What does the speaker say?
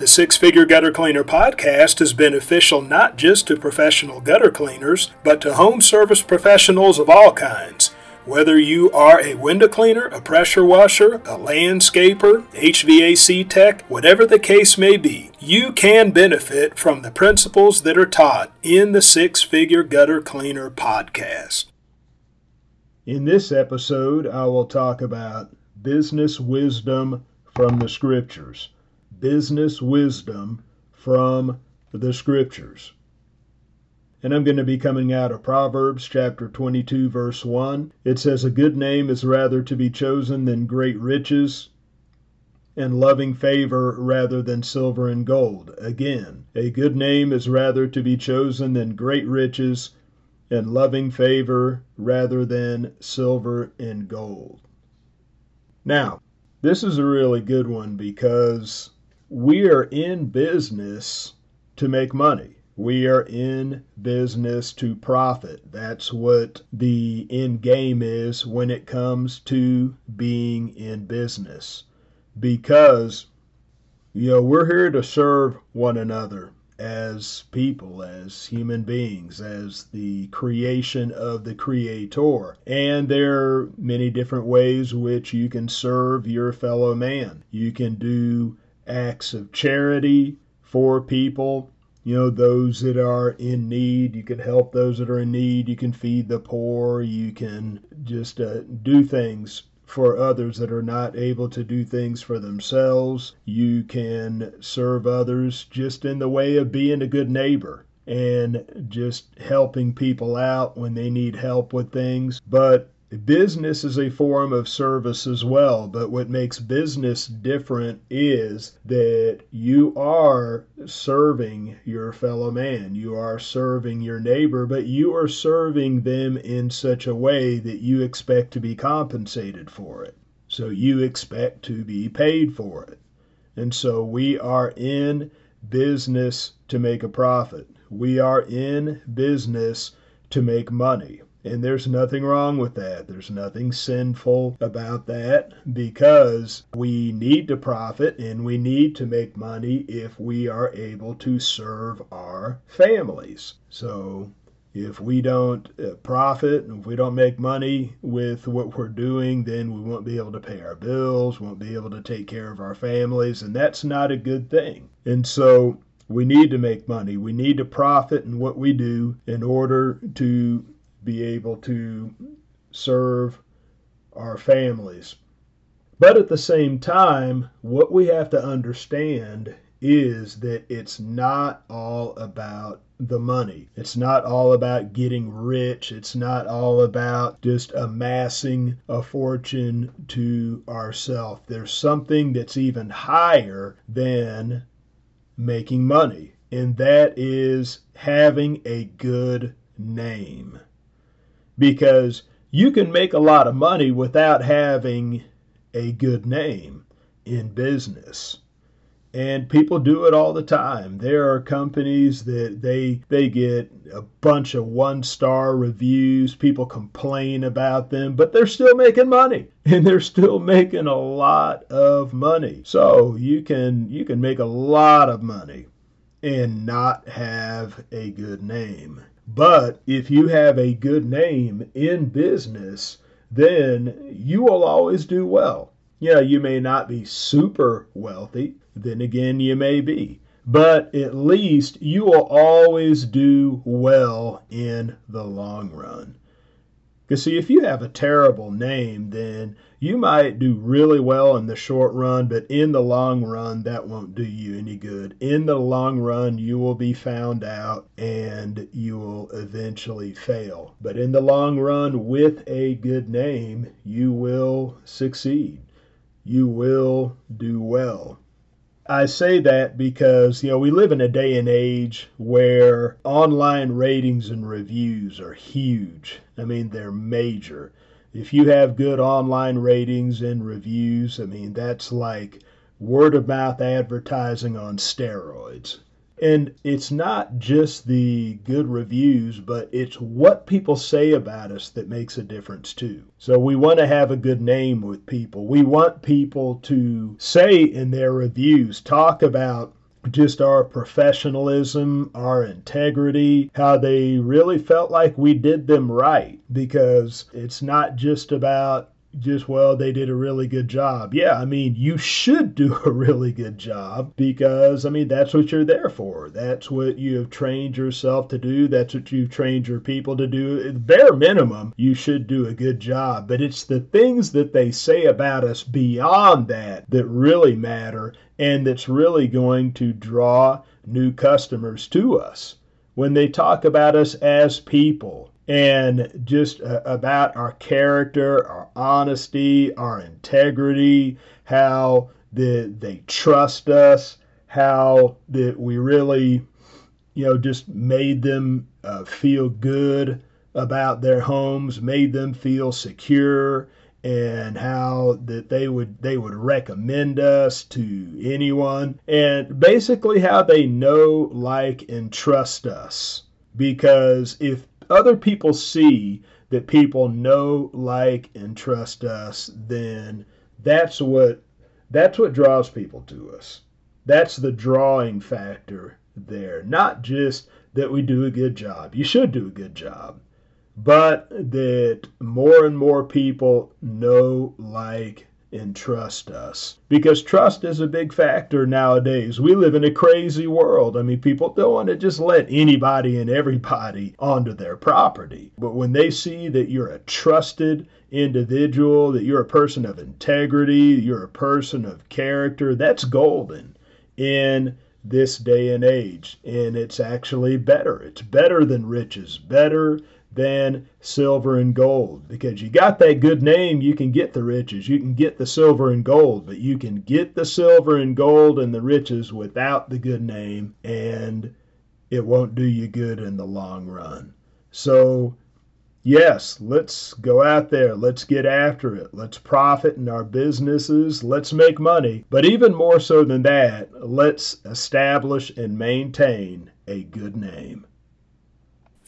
The Six Figure Gutter Cleaner podcast is beneficial not just to professional gutter cleaners, but to home service professionals of all kinds. Whether you are a window cleaner, a pressure washer, a landscaper, HVAC tech, whatever the case may be, you can benefit from the principles that are taught in the Six Figure Gutter Cleaner podcast. In this episode, I will talk about business wisdom from the scriptures business wisdom from the scriptures. And I'm going to be coming out of Proverbs chapter 22, verse 1. It says, A good name is rather to be chosen than great riches, and loving favor rather than silver and gold. Again, a good name is rather to be chosen than great riches, and loving favor rather than silver and gold. Now, this is a really good one because we are in business to make money. We are in business to profit. That's what the end game is when it comes to being in business. Because, you know, we're here to serve one another as people, as human beings, as the creation of the Creator. And there are many different ways which you can serve your fellow man. You can do acts of charity for people. You know, those that are in need, you can help those that are in need, you can feed the poor, you can just uh, do things for others that are not able to do things for themselves. You can serve others just in the way of being a good neighbor and just helping people out when they need help with things. But Business is a form of service as well, but what makes business different is that you are serving your fellow man. You are serving your neighbor, but you are serving them in such a way that you expect to be compensated for it. So you expect to be paid for it. And so we are in business to make a profit. We are in business to make money. And there's nothing wrong with that. There's nothing sinful about that because we need to profit and we need to make money if we are able to serve our families. So if we don't uh, profit and if we don't make money with what we're doing, then we won't be able to pay our bills, won't be able to take care of our families, and that's not a good thing. And so we need to make money. We need to profit in what we do in order to be able to serve our families. But at the same time, what we have to understand is that it's not all about the money. It's not all about getting rich. It's not all about just amassing a fortune to ourselves. There's something that's even higher than making money, and that is having a good name because you can make a lot of money without having a good name in business. And people do it all the time. There are companies that they they get a bunch of one star reviews. People complain about them but they're still making money and they're still making a lot of money. So you can you can make a lot of money and not have a good name but if you have a good name in business, then you will always do well. Yeah, you may not be super wealthy, then again, you may be. But at least you will always do well in the long run. Because, see, if you have a terrible name, then you might do really well in the short run, but in the long run, that won't do you any good. In the long run, you will be found out and you will eventually fail. But in the long run, with a good name, you will succeed. You will do well. I say that because, you know, we live in a day and age where online ratings and reviews are huge. I mean, they're major. If you have good online ratings and reviews, I mean, that's like word of mouth advertising on steroids. And it's not just the good reviews, but it's what people say about us that makes a difference too. So we want to have a good name with people. We want people to say in their reviews, talk about just our professionalism, our integrity, how they really felt like we did them right. Because it's not just about just well they did a really good job. Yeah i mean you should do a really good job because i mean that's what you're there for. That's what you have trained yourself to do. That's what you've trained your people to do. At bare minimum you should do a good job. But it's the things that they say about us beyond that that really matter and that's really going to draw new customers to us. When they talk about us as people and just uh, about our character, our honesty, our integrity, how the, they trust us, how that we really, you know, just made them uh, feel good about their homes, made them feel secure, and how that they would they would recommend us to anyone, and basically how they know, like, and trust us. Because if other people see that people know, like, and trust us, then that's what that's what draws people to us. That's the drawing factor there. Not just that we do a good job. You should do a good job. But that more and more people know, like, and trust us. Because trust is a big factor nowadays. We live in a crazy world. I mean, people don't want to just let anybody and everybody onto their property. But when they see that you're a trusted individual, that you're a person of integrity, you're a person of character, that's golden in this day and age. And it's actually better. It's better than riches, better than silver and gold. Because you got that good name, you can get the riches. You can get the silver and gold, but you can get the silver and gold and the riches without the good name, and it won't do you good in the long run. So, yes, let's go out there. Let's get after it. Let's profit in our businesses. Let's make money. But even more so than that, let's establish and maintain a good name.